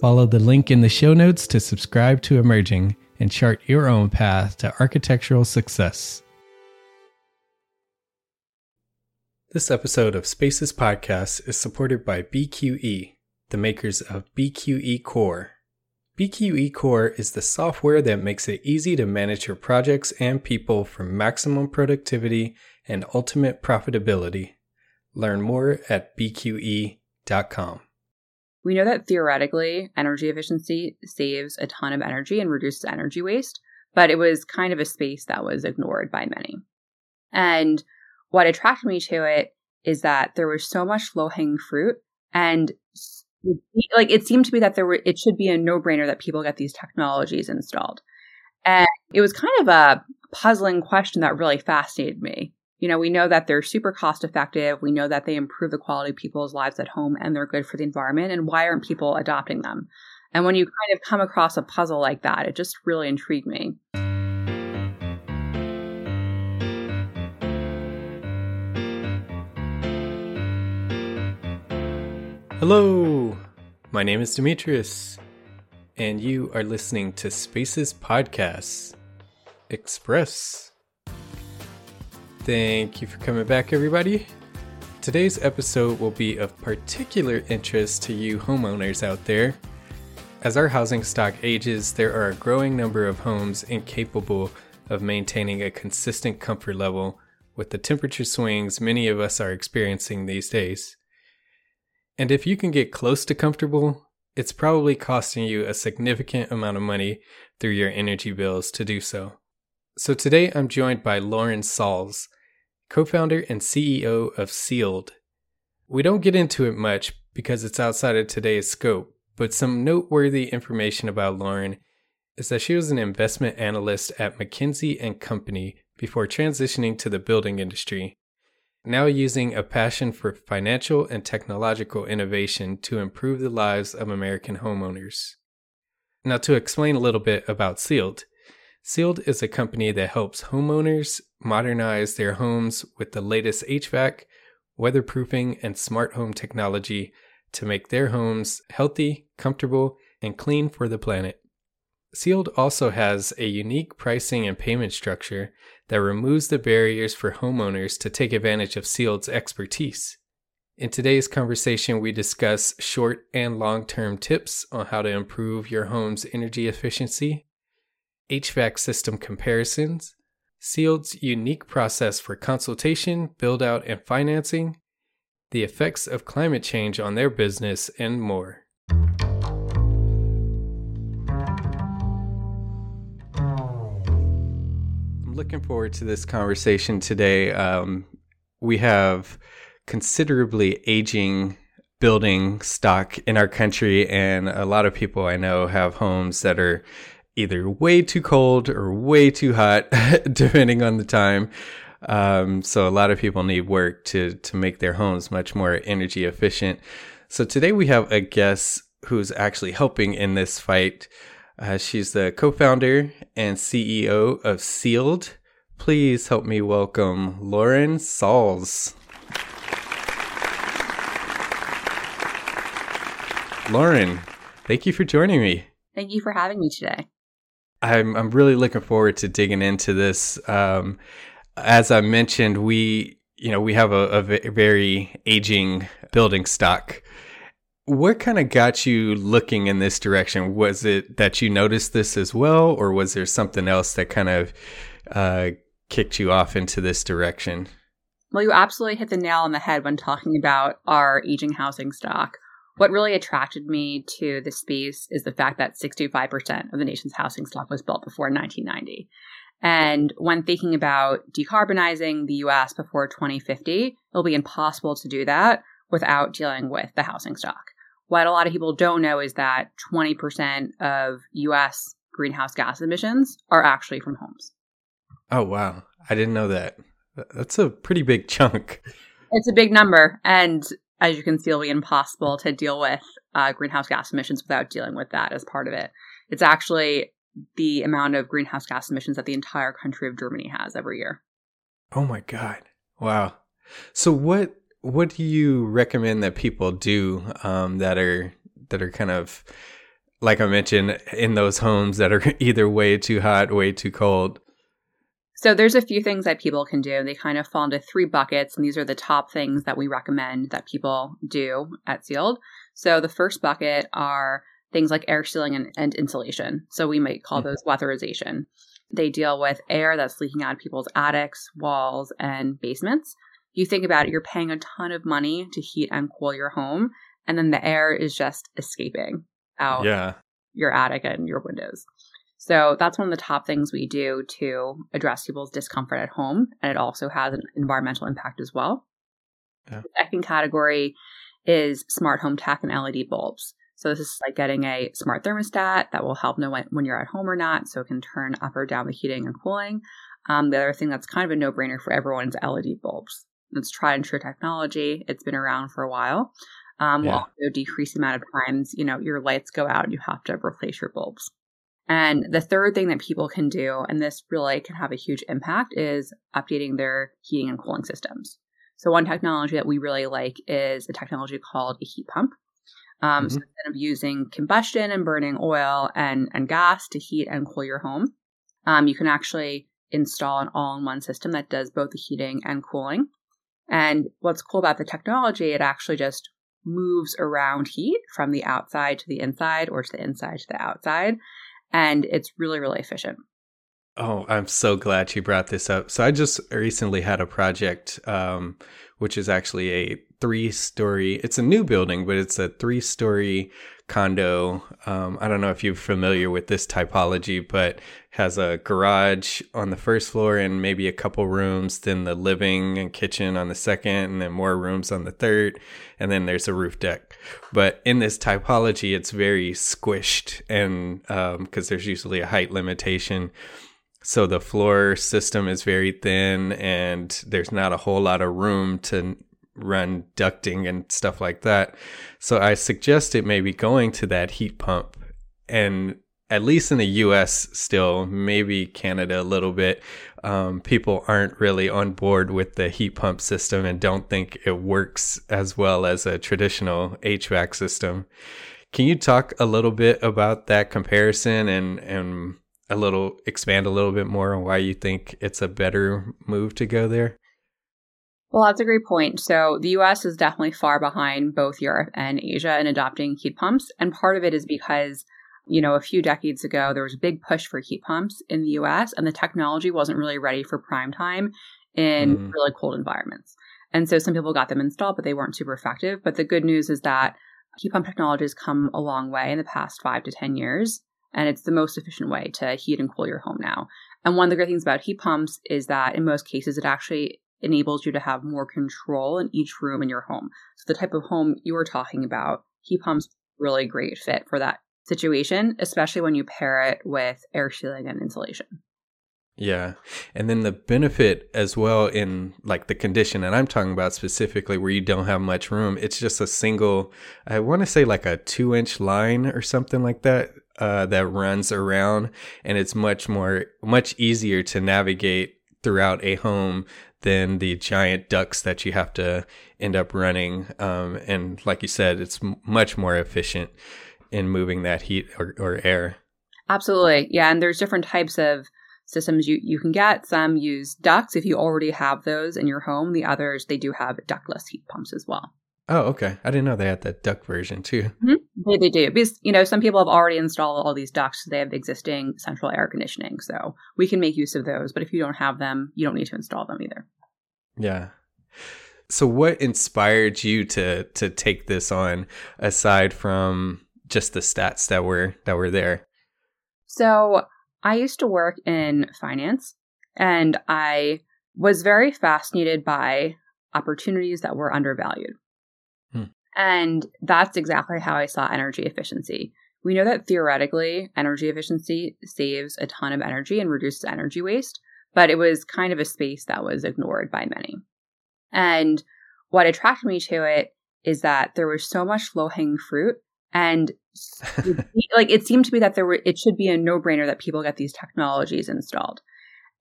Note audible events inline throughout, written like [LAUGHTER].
Follow the link in the show notes to subscribe to Emerging and chart your own path to architectural success. This episode of Spaces Podcast is supported by BQE, the makers of BQE Core. BQE Core is the software that makes it easy to manage your projects and people for maximum productivity and ultimate profitability. Learn more at bqe.com. We know that theoretically, energy efficiency saves a ton of energy and reduces energy waste, but it was kind of a space that was ignored by many. And what attracted me to it is that there was so much low hanging fruit and like it seemed to me that there were it should be a no brainer that people get these technologies installed. And it was kind of a puzzling question that really fascinated me. You know, we know that they're super cost effective. We know that they improve the quality of people's lives at home and they're good for the environment. And why aren't people adopting them? And when you kind of come across a puzzle like that, it just really intrigued me. Hello, my name is Demetrius, and you are listening to Spaces Podcasts Express. Thank you for coming back, everybody. Today's episode will be of particular interest to you homeowners out there. As our housing stock ages, there are a growing number of homes incapable of maintaining a consistent comfort level with the temperature swings many of us are experiencing these days. And if you can get close to comfortable, it's probably costing you a significant amount of money through your energy bills to do so. So today I'm joined by Lauren Salz, co founder and CEO of Sealed. We don't get into it much because it's outside of today's scope, but some noteworthy information about Lauren is that she was an investment analyst at McKinsey and Company before transitioning to the building industry now using a passion for financial and technological innovation to improve the lives of American homeowners. Now, to explain a little bit about Sealed, Sealed is a company that helps homeowners modernize their homes with the latest HVAC, weatherproofing, and smart home technology to make their homes healthy, comfortable, and clean for the planet. Sealed also has a unique pricing and payment structure that removes the barriers for homeowners to take advantage of Sealed's expertise. In today's conversation, we discuss short and long term tips on how to improve your home's energy efficiency, HVAC system comparisons, Sealed's unique process for consultation, build out, and financing, the effects of climate change on their business, and more. I'm looking forward to this conversation today. Um, we have considerably aging building stock in our country, and a lot of people I know have homes that are either way too cold or way too hot, [LAUGHS] depending on the time. Um, so a lot of people need work to to make their homes much more energy efficient. So today we have a guest who's actually helping in this fight. Uh, she's the co-founder and CEO of Sealed. Please help me welcome Lauren Salz. Lauren, thank you for joining me. Thank you for having me today. I'm I'm really looking forward to digging into this. Um, as I mentioned, we you know we have a, a very aging building stock. What kind of got you looking in this direction? Was it that you noticed this as well, or was there something else that kind of uh, kicked you off into this direction? Well, you absolutely hit the nail on the head when talking about our aging housing stock. What really attracted me to this space is the fact that 65% of the nation's housing stock was built before 1990. And when thinking about decarbonizing the US before 2050, it'll be impossible to do that without dealing with the housing stock. What a lot of people don't know is that 20% of US greenhouse gas emissions are actually from homes. Oh, wow. I didn't know that. That's a pretty big chunk. It's a big number. And as you can see, it'll be impossible to deal with uh, greenhouse gas emissions without dealing with that as part of it. It's actually the amount of greenhouse gas emissions that the entire country of Germany has every year. Oh my god! Wow. So what what do you recommend that people do um, that are that are kind of like I mentioned in those homes that are [LAUGHS] either way too hot, way too cold? So there's a few things that people can do. They kind of fall into three buckets, and these are the top things that we recommend that people do at Sealed. So the first bucket are things like air sealing and, and insulation. So we might call mm-hmm. those weatherization. They deal with air that's leaking out of people's attics, walls, and basements. You think about it, you're paying a ton of money to heat and cool your home, and then the air is just escaping out yeah. your attic and your windows. So that's one of the top things we do to address people's discomfort at home. And it also has an environmental impact as well. Yeah. The second category is smart home tech and LED bulbs. So this is like getting a smart thermostat that will help know when, when you're at home or not, so it can turn up or down the heating and cooling. Um, the other thing that's kind of a no-brainer for everyone is LED bulbs. It's tried and true technology. It's been around for a while. Um, yeah. Will also decrease the amount of times you know your lights go out and you have to replace your bulbs. And the third thing that people can do, and this really can have a huge impact, is updating their heating and cooling systems. So, one technology that we really like is a technology called a heat pump. Um, mm-hmm. So, instead of using combustion and burning oil and, and gas to heat and cool your home, um, you can actually install an all in one system that does both the heating and cooling. And what's cool about the technology, it actually just moves around heat from the outside to the inside or to the inside to the outside and it's really, really efficient. Oh, I'm so glad you brought this up. So I just recently had a project, um, which is actually a three story, it's a new building, but it's a three story condo. Um, I don't know if you're familiar with this typology, but has a garage on the first floor and maybe a couple rooms, then the living and kitchen on the second, and then more rooms on the third, and then there's a roof deck. But in this typology, it's very squished, and because um, there's usually a height limitation. So the floor system is very thin, and there's not a whole lot of room to run ducting and stuff like that. So I suggested maybe going to that heat pump and at least in the US still, maybe Canada a little bit, um, people aren't really on board with the heat pump system and don't think it works as well as a traditional HVAC system. Can you talk a little bit about that comparison and, and a little expand a little bit more on why you think it's a better move to go there? Well, that's a great point. So the US is definitely far behind both Europe and Asia in adopting heat pumps. And part of it is because, you know, a few decades ago, there was a big push for heat pumps in the US, and the technology wasn't really ready for prime time in mm. really cold environments. And so some people got them installed, but they weren't super effective. But the good news is that heat pump technology has come a long way in the past five to 10 years. And it's the most efficient way to heat and cool your home now. And one of the great things about heat pumps is that in most cases, it actually enables you to have more control in each room in your home. So the type of home you were talking about, heat pumps really great fit for that situation, especially when you pair it with air sealing and insulation. Yeah. And then the benefit as well in like the condition that I'm talking about specifically where you don't have much room, it's just a single, I want to say like a two inch line or something like that, uh, that runs around and it's much more, much easier to navigate throughout a home than the giant ducts that you have to end up running. Um, and like you said, it's m- much more efficient in moving that heat or, or air. Absolutely. Yeah. And there's different types of systems you, you can get. Some use ducts if you already have those in your home. The others, they do have ductless heat pumps as well. Oh, okay. I didn't know they had that duck version too. Mm-hmm. They, they do. Because, you know, some people have already installed all these ducts. So they have existing central air conditioning. So we can make use of those. But if you don't have them, you don't need to install them either. Yeah. So what inspired you to to take this on aside from just the stats that were that were there? So I used to work in finance and I was very fascinated by opportunities that were undervalued. And that's exactly how I saw energy efficiency. We know that theoretically, energy efficiency saves a ton of energy and reduces energy waste, but it was kind of a space that was ignored by many. And what attracted me to it is that there was so much low hanging fruit and [LAUGHS] like it seemed to be that there were it should be a no-brainer that people get these technologies installed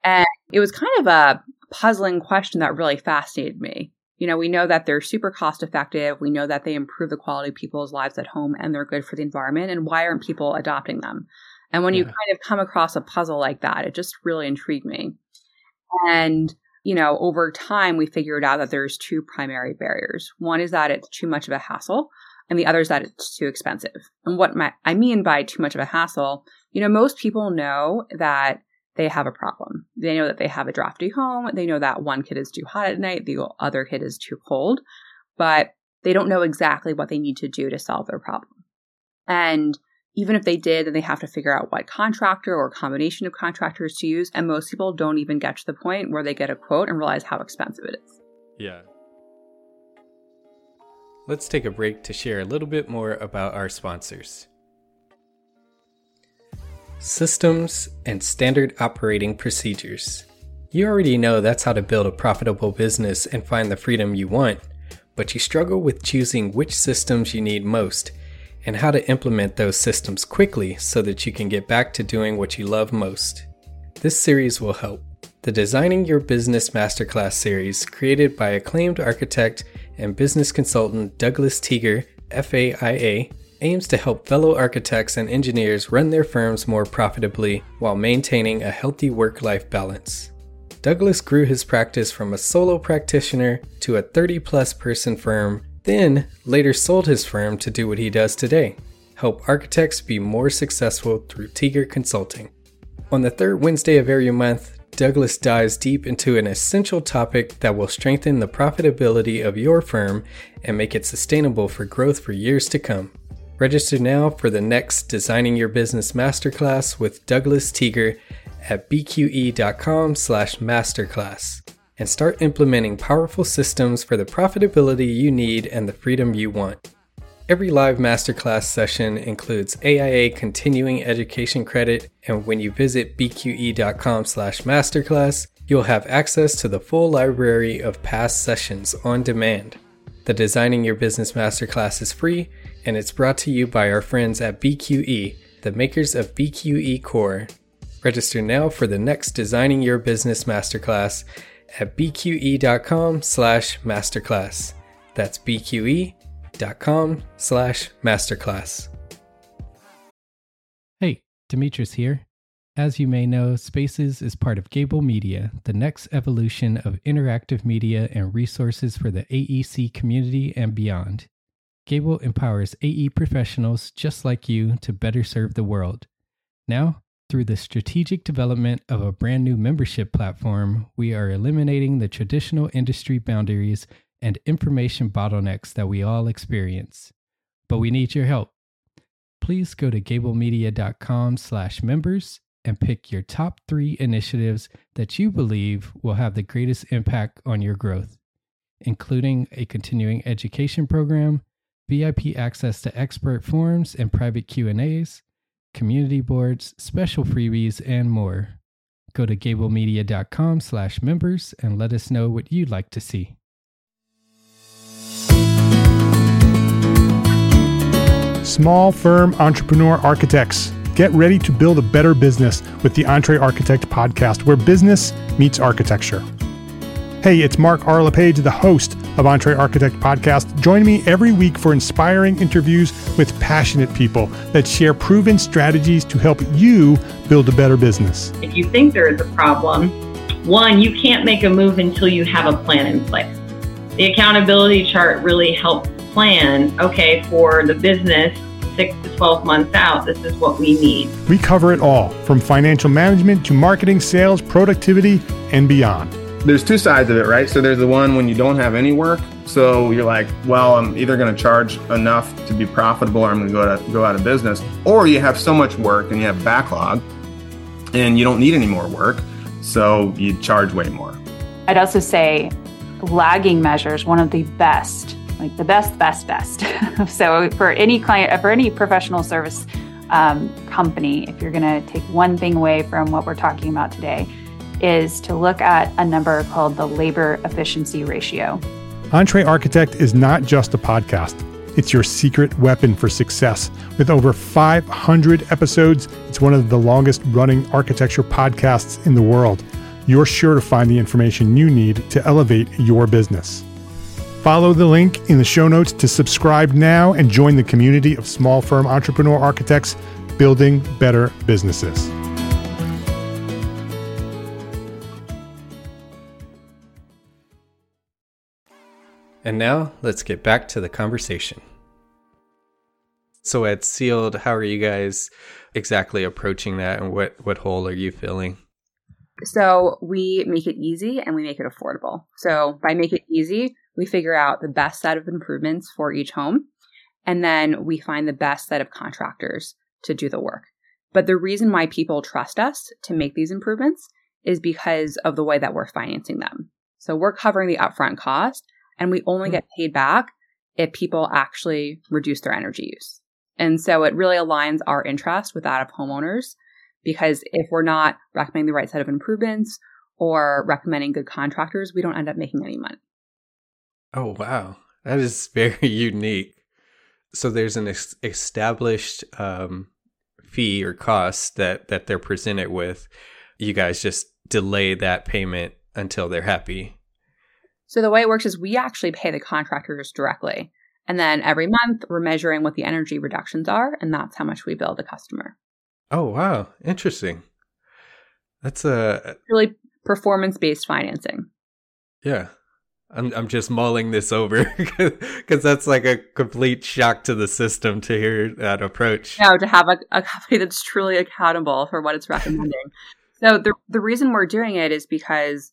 and it was kind of a puzzling question that really fascinated me you know we know that they're super cost effective. We know that they improve the quality of people's lives at home and they're good for the environment. And why aren't people adopting them? And when yeah. you kind of come across a puzzle like that it just really intrigued me. And you know over time we figured out that there's two primary barriers. One is that it's too much of a hassle and the other is that it's too expensive. And what my, I mean by too much of a hassle, you know, most people know that they have a problem. They know that they have a drafty home. They know that one kid is too hot at night, the other kid is too cold, but they don't know exactly what they need to do to solve their problem. And even if they did, then they have to figure out what contractor or combination of contractors to use. And most people don't even get to the point where they get a quote and realize how expensive it is. Yeah let's take a break to share a little bit more about our sponsors. Systems and Standard Operating Procedures. You already know that's how to build a profitable business and find the freedom you want, but you struggle with choosing which systems you need most and how to implement those systems quickly so that you can get back to doing what you love most. This series will help. The Designing Your Business Masterclass series, created by acclaimed architect and business consultant Douglas Tiger, FAIA, aims to help fellow architects and engineers run their firms more profitably while maintaining a healthy work life balance. Douglas grew his practice from a solo practitioner to a 30 plus person firm, then later sold his firm to do what he does today help architects be more successful through Tiger Consulting. On the third Wednesday of every month, Douglas dives deep into an essential topic that will strengthen the profitability of your firm and make it sustainable for growth for years to come. Register now for the next Designing Your Business Masterclass with Douglas Tiger at bqe.com/masterclass and start implementing powerful systems for the profitability you need and the freedom you want. Every live masterclass session includes AIA continuing education credit, and when you visit bqe.com/masterclass, you'll have access to the full library of past sessions on demand. The Designing Your Business Masterclass is free, and it's brought to you by our friends at BQE, the makers of BQE Core. Register now for the next Designing Your Business Masterclass at bqe.com/masterclass. That's BQE com slash masterclass. Hey, Demetrius here. As you may know, Spaces is part of Gable Media, the next evolution of interactive media and resources for the AEC community and beyond. Gable empowers AE professionals just like you to better serve the world. Now, through the strategic development of a brand new membership platform, we are eliminating the traditional industry boundaries and information bottlenecks that we all experience. But we need your help. Please go to gablemedia.com slash members and pick your top three initiatives that you believe will have the greatest impact on your growth, including a continuing education program, VIP access to expert forums and private Q&As, community boards, special freebies, and more. Go to gablemedia.com slash members and let us know what you'd like to see. Small firm entrepreneur architects. Get ready to build a better business with the EntreArchitect podcast, where business meets architecture. Hey, it's Mark R. LePage, the host of EntreArchitect Podcast. Join me every week for inspiring interviews with passionate people that share proven strategies to help you build a better business. If you think there is a problem, one, you can't make a move until you have a plan in place. The accountability chart really helps plan, okay, for the business six to 12 months out, this is what we need. We cover it all from financial management to marketing, sales, productivity, and beyond there's two sides of it, right? So there's the one when you don't have any work. So you're like, well, I'm either going to charge enough to be profitable or I'm going to go to go out of business. Or you have so much work and you have backlog and you don't need any more work. So you charge way more. I'd also say lagging measures, one of the best, like the best, best, best. [LAUGHS] so for any client, for any professional service um, company, if you're going to take one thing away from what we're talking about today, is to look at a number called the labor efficiency ratio. EntreArchitect is not just a podcast. It's your secret weapon for success. With over 500 episodes, it's one of the longest running architecture podcasts in the world. You're sure to find the information you need to elevate your business. Follow the link in the show notes to subscribe now and join the community of small firm entrepreneur architects building better businesses. And now let's get back to the conversation. So at Sealed, how are you guys exactly approaching that and what, what hole are you filling? So we make it easy and we make it affordable. So by make it easy, we figure out the best set of improvements for each home. And then we find the best set of contractors to do the work. But the reason why people trust us to make these improvements is because of the way that we're financing them. So we're covering the upfront cost and we only hmm. get paid back if people actually reduce their energy use. And so it really aligns our interest with that of homeowners because if we're not recommending the right set of improvements or recommending good contractors, we don't end up making any money. Oh, wow. That is [LAUGHS] very unique. So there's an ex- established um, fee or cost that, that they're presented with. You guys just delay that payment until they're happy so the way it works is we actually pay the contractors directly. And then every month we're measuring what the energy reductions are, and that's how much we bill the customer. Oh wow, interesting. That's a really performance based financing. Yeah. I'm I'm just mulling this over [LAUGHS] because that's like a complete shock to the system to hear that approach. No, to have a, a company that's truly accountable for what it's recommending. so the the reason we're doing it is because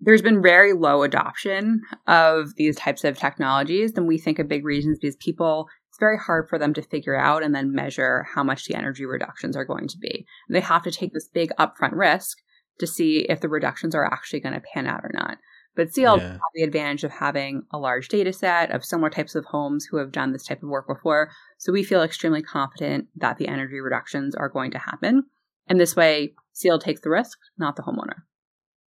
there's been very low adoption of these types of technologies. And we think a big reason is because people, it's very hard for them to figure out and then measure how much the energy reductions are going to be. They have to take this big upfront risk to see if the reductions are actually going to pan out or not. But Sealed yeah. have the advantage of having a large data set of similar types of homes who have done this type of work before. So we feel extremely confident that the energy reductions are going to happen. And this way, Sealed takes the risk, not the homeowner.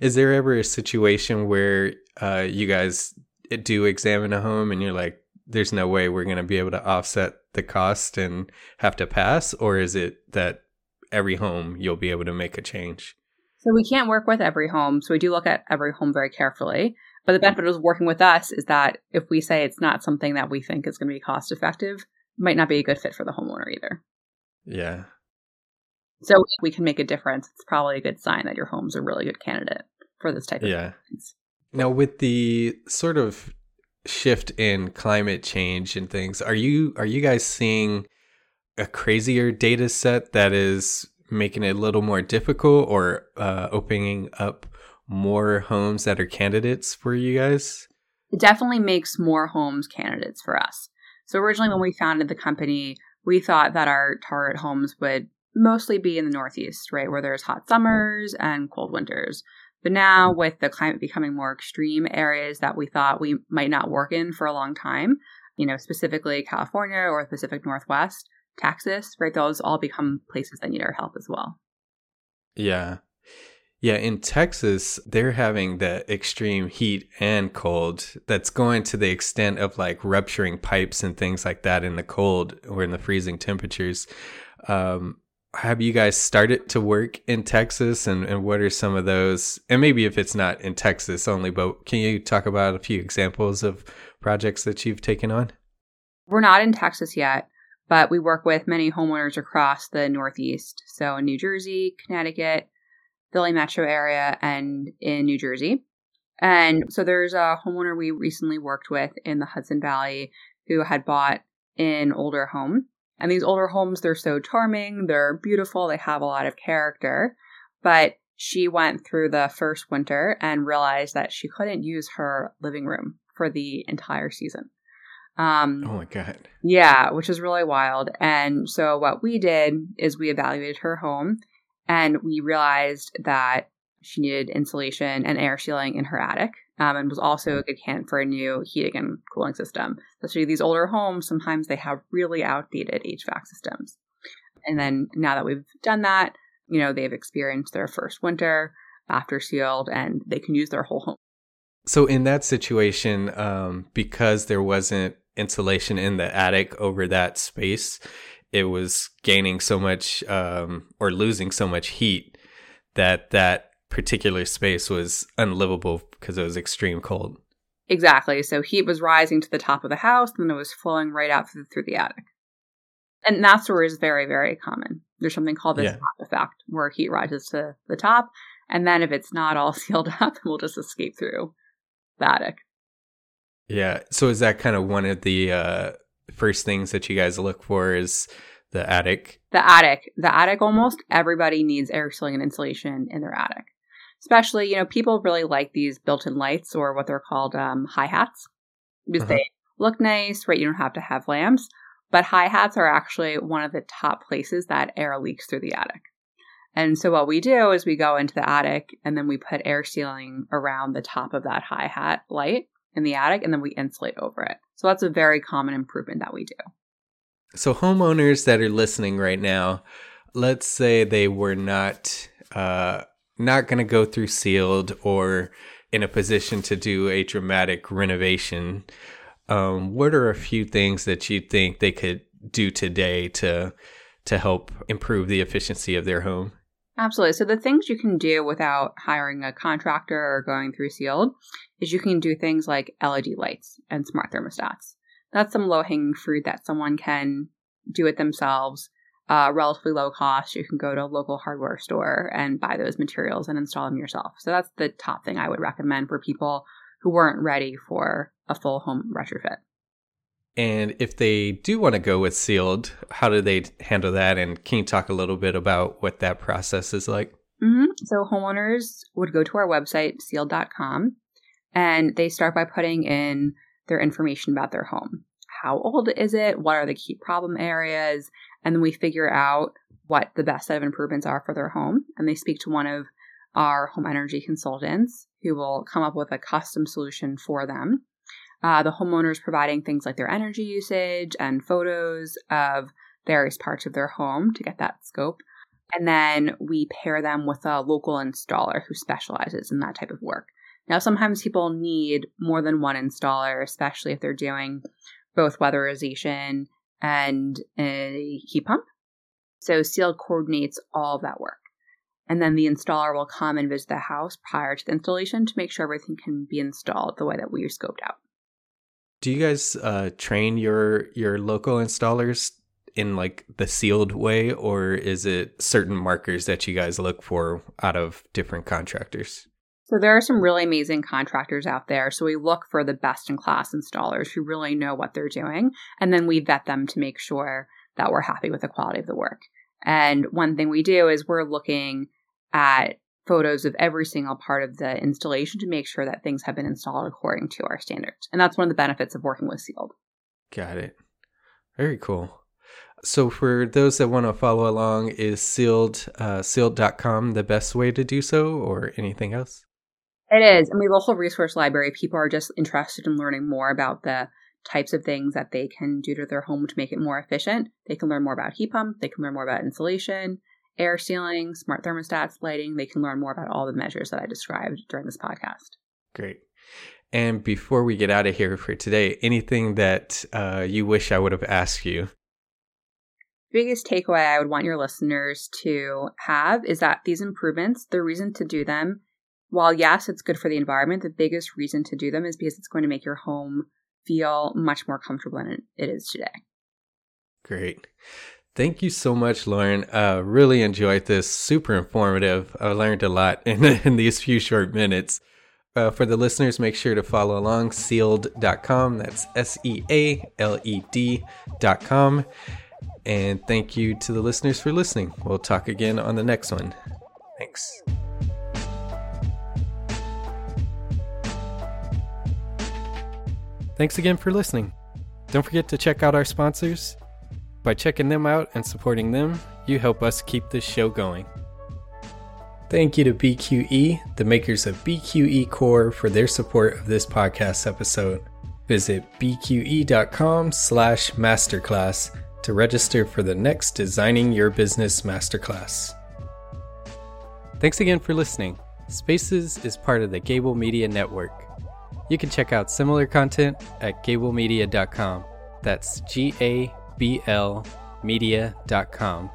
Is there ever a situation where uh, you guys do examine a home and you're like, there's no way we're going to be able to offset the cost and have to pass? Or is it that every home you'll be able to make a change? So we can't work with every home. So we do look at every home very carefully. But the benefit of working with us is that if we say it's not something that we think is going to be cost effective, it might not be a good fit for the homeowner either. Yeah. So we can make a difference, it's probably a good sign that your home's a really good candidate for this type of yeah. Things. Now with the sort of shift in climate change and things, are you are you guys seeing a crazier data set that is making it a little more difficult or uh, opening up more homes that are candidates for you guys? It definitely makes more homes candidates for us. So originally when we founded the company, we thought that our target homes would mostly be in the Northeast, right, where there's hot summers and cold winters. But now, with the climate becoming more extreme, areas that we thought we might not work in for a long time, you know, specifically California or the Pacific Northwest, Texas, right, those all become places that need our help as well. Yeah. Yeah, in Texas, they're having the extreme heat and cold that's going to the extent of like rupturing pipes and things like that in the cold or in the freezing temperatures. Um, have you guys started to work in Texas and, and what are some of those? And maybe if it's not in Texas only, but can you talk about a few examples of projects that you've taken on? We're not in Texas yet, but we work with many homeowners across the Northeast. So in New Jersey, Connecticut, Philly metro area, and in New Jersey. And so there's a homeowner we recently worked with in the Hudson Valley who had bought an older home and these older homes, they're so charming, they're beautiful, they have a lot of character. But she went through the first winter and realized that she couldn't use her living room for the entire season. Um, oh my God. Yeah, which is really wild. And so what we did is we evaluated her home and we realized that she needed insulation and air sealing in her attic um, and was also a good candidate for a new heating and cooling system. Especially these older homes, sometimes they have really outdated HVAC systems. And then now that we've done that, you know, they've experienced their first winter after sealed and they can use their whole home. So in that situation, um, because there wasn't insulation in the attic over that space, it was gaining so much um, or losing so much heat that that particular space was unlivable because it was extreme cold. Exactly. So heat was rising to the top of the house, and then it was flowing right out through, through the attic. And that story is very, very common. There's something called the yeah. top effect, where heat rises to the top, and then if it's not all [LAUGHS] sealed up, we'll just escape through the attic. Yeah. So is that kind of one of the uh, first things that you guys look for? Is the attic? The attic. The attic. Almost everybody needs air sealing and insulation in their attic especially you know people really like these built-in lights or what they're called um, hi hats because uh-huh. they look nice, right? You don't have to have lamps, but hi hats are actually one of the top places that air leaks through the attic. And so what we do is we go into the attic and then we put air sealing around the top of that hi hat light in the attic and then we insulate over it. So that's a very common improvement that we do. So homeowners that are listening right now, let's say they were not uh, not going to go through sealed or in a position to do a dramatic renovation, um, what are a few things that you think they could do today to to help improve the efficiency of their home? Absolutely. So the things you can do without hiring a contractor or going through sealed is you can do things like LED lights and smart thermostats. That's some low hanging fruit that someone can do it themselves uh, relatively low cost. You can go to a local hardware store and buy those materials and install them yourself. So that's the top thing I would recommend for people who weren't ready for a full home retrofit. And if they do want to go with sealed, how do they handle that? And can you talk a little bit about what that process is like? Mm-hmm. So homeowners would go to our website, sealed.com, and they start by putting in their information about their home. How old is it? What are the key problem areas? And then we figure out what the best set of improvements are for their home. And they speak to one of our home energy consultants who will come up with a custom solution for them. Uh, the homeowners providing things like their energy usage and photos of various parts of their home to get that scope. And then we pair them with a local installer who specializes in that type of work. Now sometimes people need more than one installer especially if they're doing both weatherization and a heat pump. So Sealed coordinates all that work. And then the installer will come and visit the house prior to the installation to make sure everything can be installed the way that we scoped out. Do you guys uh, train your your local installers in like the sealed way, or is it certain markers that you guys look for out of different contractors? So there are some really amazing contractors out there. So we look for the best in class installers who really know what they're doing. And then we vet them to make sure that we're happy with the quality of the work. And one thing we do is we're looking at photos of every single part of the installation to make sure that things have been installed according to our standards. And that's one of the benefits of working with Sealed. Got it. Very cool. So for those that want to follow along, is sealed uh, sealed.com the best way to do so, or anything else? It is, and we have a whole resource library. People are just interested in learning more about the types of things that they can do to their home to make it more efficient. They can learn more about heat pump. They can learn more about insulation, air sealing, smart thermostats, lighting. They can learn more about all the measures that I described during this podcast. Great. And before we get out of here for today, anything that uh, you wish I would have asked you? Biggest takeaway I would want your listeners to have is that these improvements, the reason to do them, while yes, it's good for the environment, the biggest reason to do them is because it's going to make your home feel much more comfortable than it is today. Great. Thank you so much, Lauren. Uh, really enjoyed this. Super informative. I learned a lot in, [LAUGHS] in these few short minutes. Uh, for the listeners, make sure to follow along sealed.com. That's S E A L E D.com. And thank you to the listeners for listening. We'll talk again on the next one. Thanks. Thanks again for listening. Don't forget to check out our sponsors. By checking them out and supporting them, you help us keep this show going. Thank you to BQE, the makers of BQE Core, for their support of this podcast episode. Visit bqe.com slash masterclass to register for the next Designing Your Business Masterclass. Thanks again for listening. Spaces is part of the Gable Media Network. You can check out similar content at gablemedia.com. That's G A B L media.com.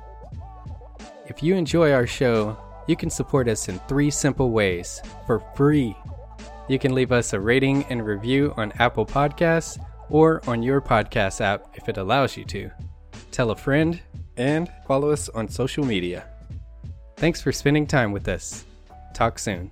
If you enjoy our show, you can support us in three simple ways for free. You can leave us a rating and review on Apple Podcasts or on your podcast app if it allows you to. Tell a friend and follow us on social media. Thanks for spending time with us. Talk soon.